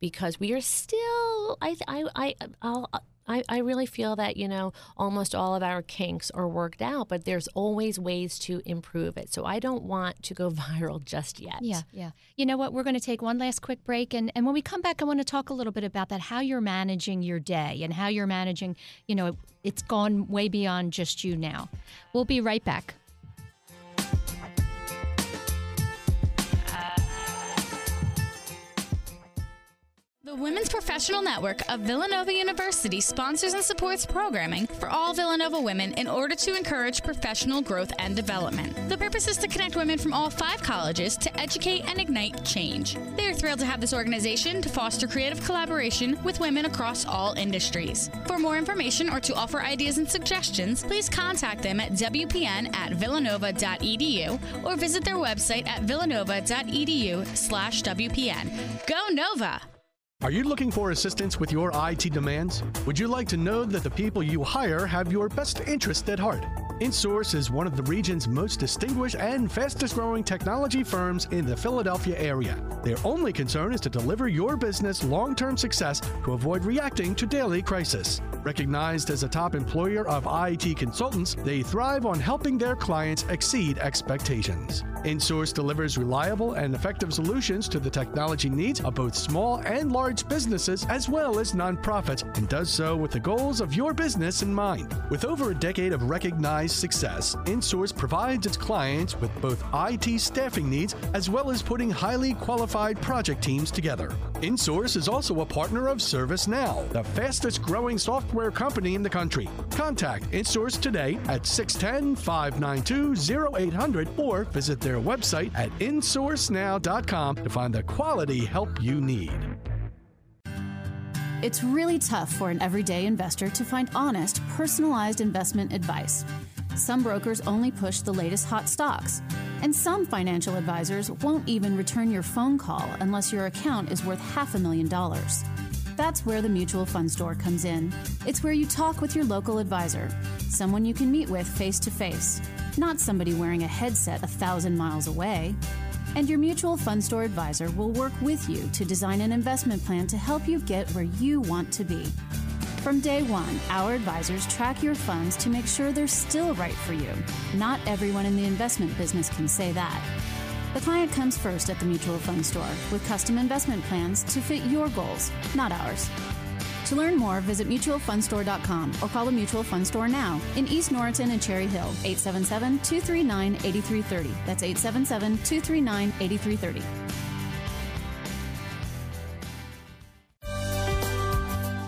because we are still. I, I, I, I'll, I, I really feel that you know almost all of our kinks are worked out, but there's always ways to improve it. So I don't want to go *laughs* viral just yet. Yeah, yeah. You know what? We're going to take one last quick break, and, and when we come back, I want to talk a little bit about that, how you're managing your day and how you're managing, you know, it's gone way beyond just you now. We'll be right back. The Women's Professional Network of Villanova University sponsors and supports programming for all Villanova women in order to encourage professional growth and development. The purpose is to connect women from all five colleges to educate and ignite change. They are thrilled to have this organization to foster creative collaboration with women across all industries. For more information or to offer ideas and suggestions, please contact them at wpn at villanova.edu or visit their website at villanova.edu slash WPN. Go Nova! Are you looking for assistance with your IT demands? Would you like to know that the people you hire have your best interest at heart? InSource is one of the region's most distinguished and fastest growing technology firms in the Philadelphia area. Their only concern is to deliver your business long term success to avoid reacting to daily crisis. Recognized as a top employer of IT consultants, they thrive on helping their clients exceed expectations. InSource delivers reliable and effective solutions to the technology needs of both small and large businesses as well as nonprofits and does so with the goals of your business in mind. With over a decade of recognized success, InSource provides its clients with both IT staffing needs as well as putting highly qualified project teams together. InSource is also a partner of ServiceNow, the fastest growing software company in the country. Contact InSource today at 610 592 0800 or visit their website at insourcenow.com to find the quality help you need. It's really tough for an everyday investor to find honest, personalized investment advice. Some brokers only push the latest hot stocks, and some financial advisors won't even return your phone call unless your account is worth half a million dollars. That's where the Mutual Fund Store comes in. It's where you talk with your local advisor, someone you can meet with face to face, not somebody wearing a headset a thousand miles away. And your mutual fund store advisor will work with you to design an investment plan to help you get where you want to be. From day one, our advisors track your funds to make sure they're still right for you. Not everyone in the investment business can say that. The client comes first at the mutual fund store with custom investment plans to fit your goals, not ours. To learn more, visit mutualfundstore.com or call the Mutual Fund Store now in East Norriton and Cherry Hill, 877 239 8330. That's 877 239 8330.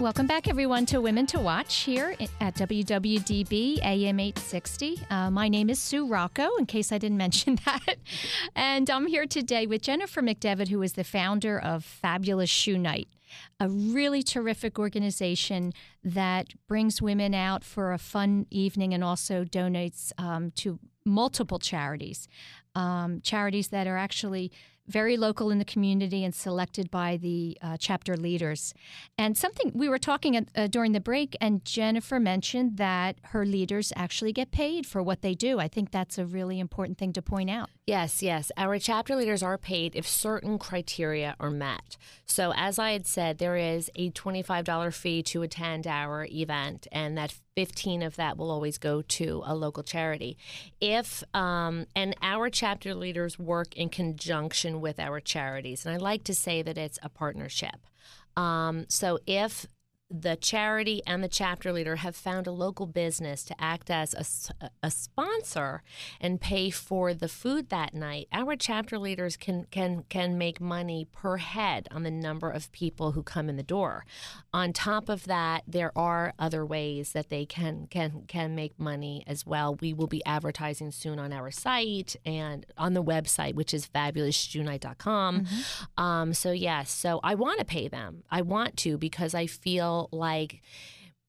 Welcome back, everyone, to Women to Watch here at WWDB AM 860. Uh, my name is Sue Rocco, in case I didn't *laughs* mention that. And I'm here today with Jennifer McDevitt, who is the founder of Fabulous Shoe Night, a really terrific organization that brings women out for a fun evening and also donates um, to multiple charities, um, charities that are actually very local in the community and selected by the uh, chapter leaders. And something we were talking uh, during the break, and Jennifer mentioned that her leaders actually get paid for what they do. I think that's a really important thing to point out. Yes, yes. Our chapter leaders are paid if certain criteria are met. So, as I had said, there is a $25 fee to attend our event, and that 15 of that will always go to a local charity. If um, and our chapter leaders work in conjunction with our charities, and I like to say that it's a partnership. Um, so if the charity and the chapter leader have found a local business to act as a, a, sponsor and pay for the food that night, our chapter leaders can can can make money per head on the number of people who come in the door. On top of that, there are other ways that they can can can make money as well. We will be advertising soon on our site and on the website, which is fabulousshoenight.com. Mm-hmm. Um, so yes, so I want to pay them. I want to because I feel like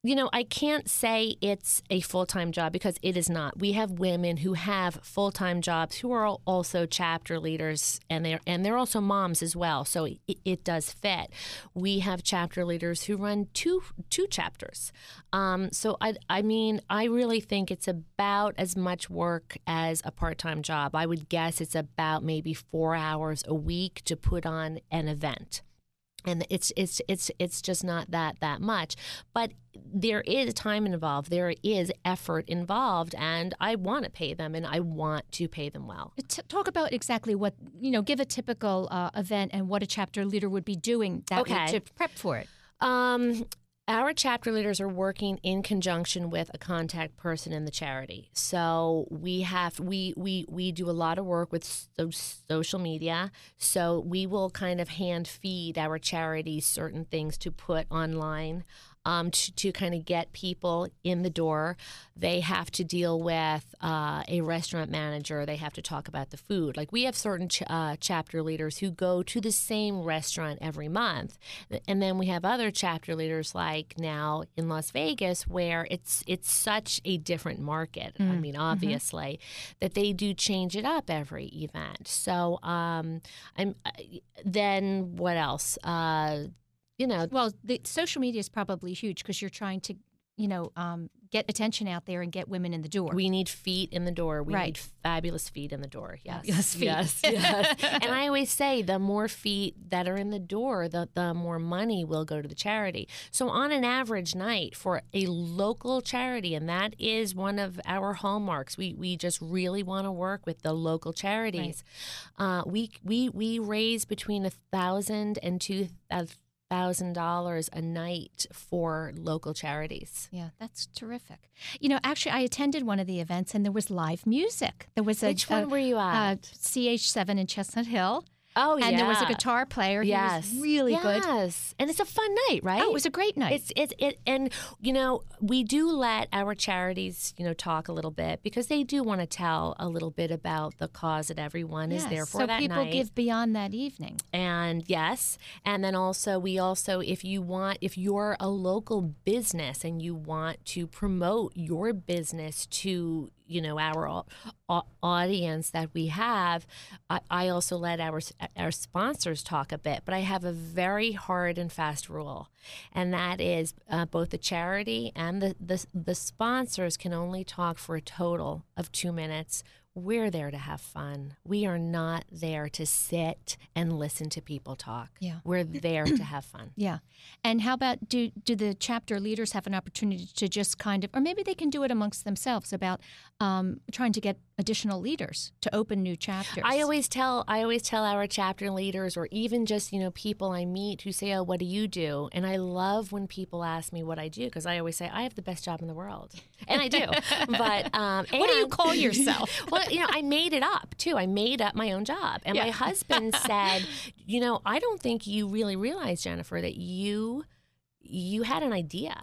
you know, I can't say it's a full time job because it is not. We have women who have full time jobs who are also chapter leaders, and they're and they're also moms as well. So it, it does fit. We have chapter leaders who run two two chapters. Um, so I I mean I really think it's about as much work as a part time job. I would guess it's about maybe four hours a week to put on an event and it's it's it's it's just not that that much. But there is time involved. There is effort involved. And i want to pay them and i want to pay them well. T- talk about exactly what you know give a typical uh, event and what a chapter leader would be doing that okay. to prep for it. Um, our chapter leaders are working in conjunction with a contact person in the charity. So we have we we we do a lot of work with so, social media. So we will kind of hand feed our charities certain things to put online um, to, to kind of get people in the door. They have to deal with uh, a restaurant manager. They have to talk about the food. Like we have certain ch- uh, chapter leaders who go to the same restaurant every month, and then we have other chapter leaders like now in Las Vegas where it's it's such a different market. Mm. I mean, mm-hmm. obviously, mm-hmm. that they do change it up every event. So um, I'm uh, then what else? Uh, you know, well, the social media is probably huge because you're trying to, you know, um, get attention out there and get women in the door. We need feet in the door. We right. need fabulous feet in the door. Yes, yes, yes, *laughs* yes. and I always say, the more feet that are in the door, the the more money will go to the charity. So on an average night for a local charity, and that is one of our hallmarks. We we just really want to work with the local charities. Right. Uh, we we we raise between a thousand and two. Uh, thousand dollars a night for local charities. Yeah, that's terrific. You know, actually, I attended one of the events and there was live music. There was a Which one a- were you at? Uh, CH7 in Chestnut Hill. Oh, yeah. and there was a guitar player. Yes, He was really good. Yes, and it's a fun night, right? Oh, it was a great night. It's it's it, and you know we do let our charities you know talk a little bit because they do want to tell a little bit about the cause that everyone is there for so that people night. give beyond that evening. and yes and then also we also if you want if you're a local business and you want to promote your business to you know our au- au- audience that we have I, I also let our our sponsors talk a bit but i have a very hard and fast rule and that is uh, both the charity and the, the the sponsors can only talk for a total of two minutes we're there to have fun. We are not there to sit and listen to people talk. Yeah. We're there to have fun. *clears throat* Yeah. And how about do do the chapter leaders have an opportunity to just kind of, or maybe they can do it amongst themselves about um, trying to get additional leaders to open new chapters? I always tell I always tell our chapter leaders or even just, you know, people I meet who say, "Oh, what do you do?" And I love when people ask me what I do because I always say, "I have the best job in the world." And I do. *laughs* but um What do you call yourself? *laughs* well, you know, I made it up too. I made up my own job. And my husband *laughs* said, "You know, I don't think you really realize, Jennifer, that you you had an idea."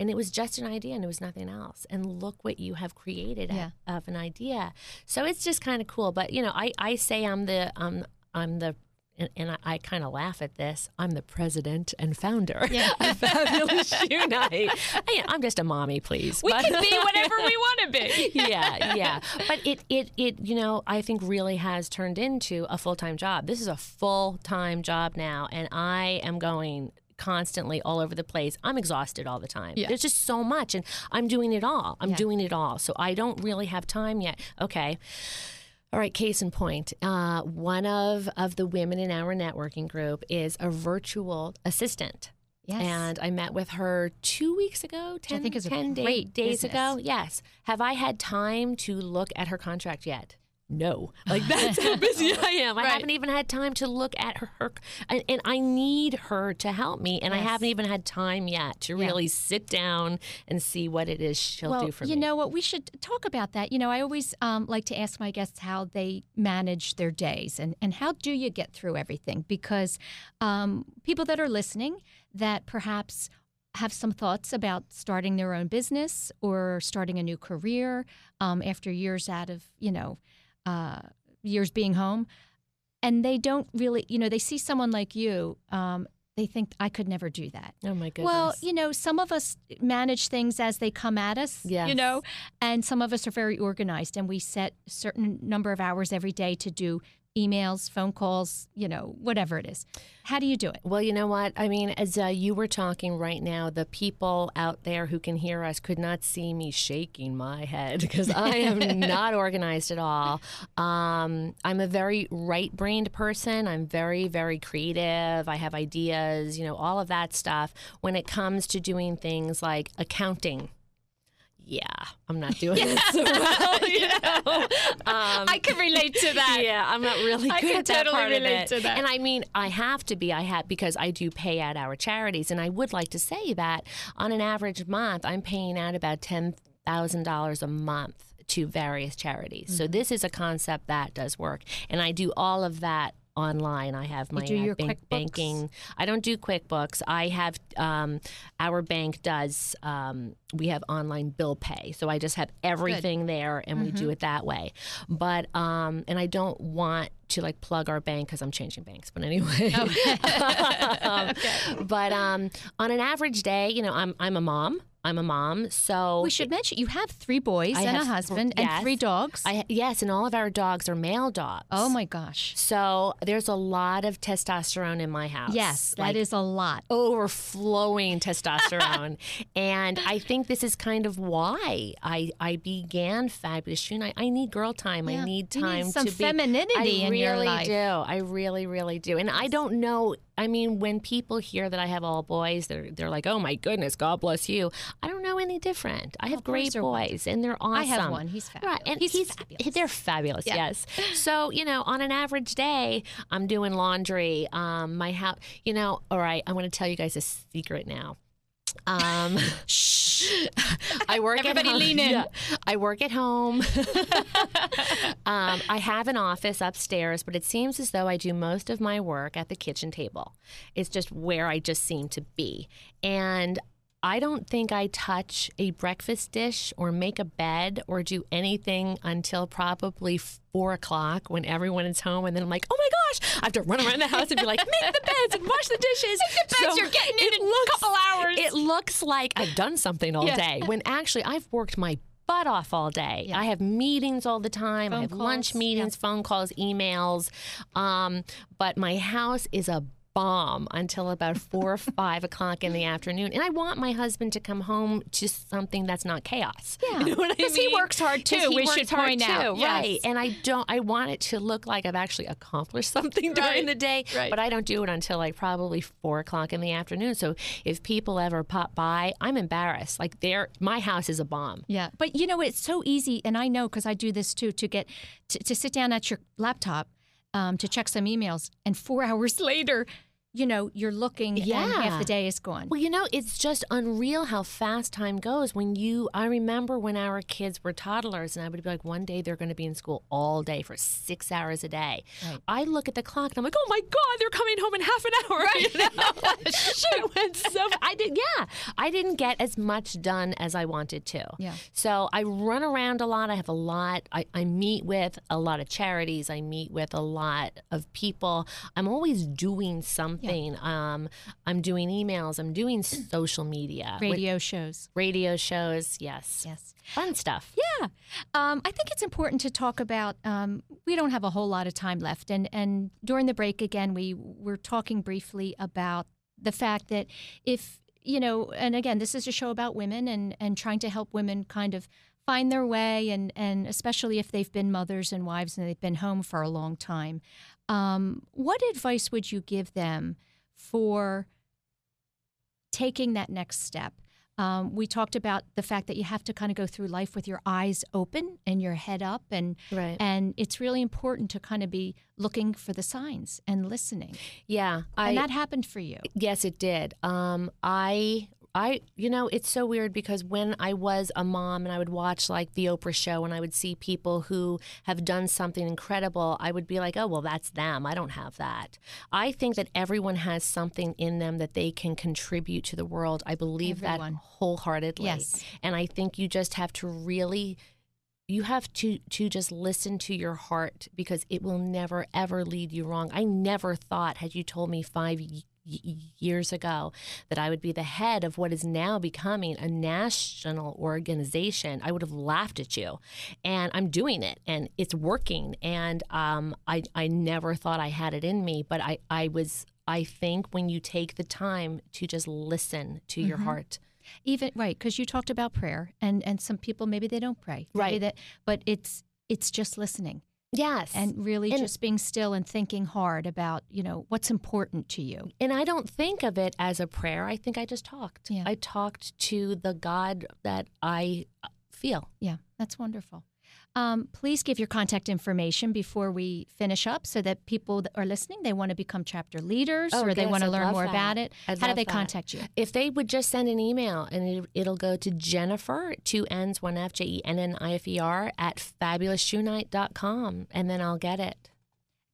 And it was just an idea and it was nothing else. And look what you have created Yeah. of an idea. So it's just kind of cool. But you know, I, I say I'm the um I'm the and, and I, I kind of laugh at this. I'm the president and founder *laughs* of Fabulous Shoe Night. I, I'm just a mommy, please. we But- can be whatever we want to be. *laughs* yeah, yeah. But it, it, it, you know, I think really has turned into a full time job. This is a full time job now, and I am going constantly all over the place. I'm exhausted all the time. Yeah. There's just so much, and I'm doing it all. I'm Yeah. doing it all. So I don't really have time yet. Okay. All right, case in point. Uh, one of, of the women in our networking group is a virtual assistant. Yes. And I met with her two weeks ago, I 10, think is 10 day- days business. ago. Yes. Have I had time to look at her contract yet? No. Like that's how *laughs* busy I am. I Right. haven't even had time to look at her, and, and I need her to help me. And I haven't even had time yet to Yeah. really sit down and see what it is she'll well, do for you me. You know what? We should talk about that. You know, I always um, like to ask my guests how they manage their days and, and how do you get through everything? Because um, people that are listening that perhaps have some thoughts about starting their own business or starting a new career um, after years out of, you know, uh, years being home. And they don't really, you know, they see someone like you. Um, they think I could never do that. oh my goodness. Well, you know, some of us manage things as they come at us, yes. you know, and some of us are very organized and we set a certain number of hours every day to do emails, phone calls, you know, whatever it is. How do you do it? Well, you know what? I mean, as uh, you were talking right now, the people out there who can hear us could not see me shaking my head *laughs* because I am not *laughs* organized at all. Um, I'm a very right brained person. I'm very, very creative. I have ideas, you know, all of that stuff. When it comes to doing things like accounting, yeah, I'm not doing it so *laughs* well. You know? um, I can relate to that. yeah, I'm not really I good can at that totally part of relate it. to that. And I mean, I have to be. I have because I do pay out our charities, and I would like to say that on an average month, I'm paying out about ten thousand dollars a month to various charities. Mm-hmm. So this is a concept that does work, and I do all of that online. I have my do uh, bank, banking. I don't do QuickBooks. I have um, our bank does. Um, we have online bill pay, so I just have everything there, and we Mm-hmm. do it that way. But um, and I don't want to like plug our bank because I'm changing banks. But anyway, *laughs* *laughs* Um, but um, on an average day, you know, I'm I'm a mom. I'm a mom, so We should mention you have three boys I and a husband yes. and three dogs. I yes, and all of our dogs are male dogs. oh my gosh. So there's a lot of testosterone in my house. Yes, that Like, is a lot. overflowing testosterone. *laughs* and I think this is kind of why I, I began Fabulous Shoe Night. I need girl time. Yeah. I need You need time some to be. femininity I in really your life. I really do. I really, really do. And I don't know I mean, when people hear that I have all boys, they're they're like, "Oh my goodness, God bless you." I don't know any different. I have great boys, and they're awesome. I have one. He's Right, and He's he's, fabulous. they're fabulous. Yeah. Yes. So you know, on an average day, I'm doing laundry. Um, my house. You know, all right. I'm going to tell you guys a secret now. Um, shh. I work Everybody at home. lean in. Yeah. I work at home. *laughs* um, I have an office upstairs, but it seems as though I do most of my work at the kitchen table. It's just where I just seem to be. And I don't think I touch a breakfast dish or make a bed or do anything until probably four o'clock when everyone is home. And then I'm like, oh my gosh, I have to run around the house and be like, *laughs* make the beds and wash the dishes. the beds, you're getting in it in a couple hours. It looks like I've done something all Yeah. day when actually I've worked my butt off all day. Yeah. I have meetings all the time. I Phone have lunch calls, yeah. meetings, phone calls, emails. Um, but my house is a bomb until about four or *laughs* five o'clock in the afternoon. And I want my husband to come home to something that's not chaos. Yeah. You know Because he works hard too, we should hard, point out. too, Yes. Right. And I don't I want it to look like I've actually accomplished something during Right. the day. Right. But I don't do it until like probably four o'clock in the afternoon. So if people ever pop by, I'm embarrassed. Like they're my house is a bomb. Yeah, but you know it's so easy, and I know because I do this too. To get to, to sit down at your laptop um, to check some emails, and four *laughs* hours later, you know you're looking, and half the day is gone. Well, you know, it's just unreal how fast time goes. When you, I remember when our kids were toddlers, and I would be like, one day they're going to be in school all day for six hours a day. Right. I look at the clock and I'm like, oh my God, they're coming home in half an hour. You know? *laughs* it went so. I did, yeah. I didn't get as much done as I wanted to. Yeah. So I run around a lot. I have a lot. I, I meet with a lot of charities. I meet with a lot of people. I'm always doing something. Um, I'm doing emails. I'm doing social media. Radio shows. radio shows. Yes. Yes. Fun stuff. Yeah, um, I think it's important to talk about. Um, we don't have a whole lot of time left, and and during the break again, we were talking briefly about the fact that if you know, and again, this is a show about women and and trying to help women kind of find their way, and and especially if they've been mothers and wives and they've been home for a long time. Um, what advice would you give them for taking that next step? Um, we talked about the fact that you have to kind of go through life with your eyes open and your head up, and Right. and it's really important to kind of be looking for the signs and listening. Yeah. I, and that happened for you. Yes, it did. Um, I, I, you know, it's so weird because when I was a mom and I would watch like the Oprah show and I would see people who have done something incredible, I would be like, oh, well, that's them. I don't have that. I think that everyone has something in them that they can contribute to the world. I believe Everyone. that wholeheartedly. Yes. And I think you just have to really you have to to just listen to your heart because it will never ever lead you wrong. I never thought had you told me 5 y- y- years ago that I would be the head of what is now becoming a national organization, I would have laughed at you. And I'm doing it and it's working and um I I never thought I had it in me, but I I was I think when you take the time to just listen to your heart. Even right, because you talked about prayer, and and some people maybe they don't pray, Right. That, but it's it's just listening Yes. and really And- just being still and thinking hard about you know what's important to you. And I don't think of it as a prayer. I think I just talked. Yeah. I talked to the God that I feel. Yeah, that's wonderful. Um, please give your contact information before we finish up so that people that are listening, they want to become chapter leaders Oh, or they want to learn more that. about it. I'd How do they that. contact you? If they would just send an email and it, it'll go to Jennifer, two N's, one F, J E N N I F E R, at fabulousshoenight.com, and then I'll get it.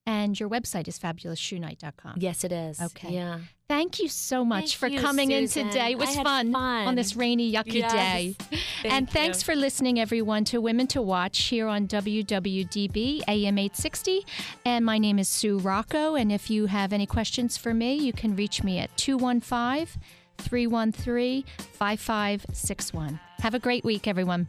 And your website is fabulousshoenight.com. Yes, it is. Okay. Yeah. Thank you so much Thank for you, coming Susan. in today. It was fun, fun. on this rainy, yucky Yes. day. *laughs* Thank and thanks you. for listening, everyone, to Women to Watch here on WWDB AM 860. And my name is Sue Rocco. And if you have any questions for me, you can reach me at 215 313 5561. Have a great week, everyone.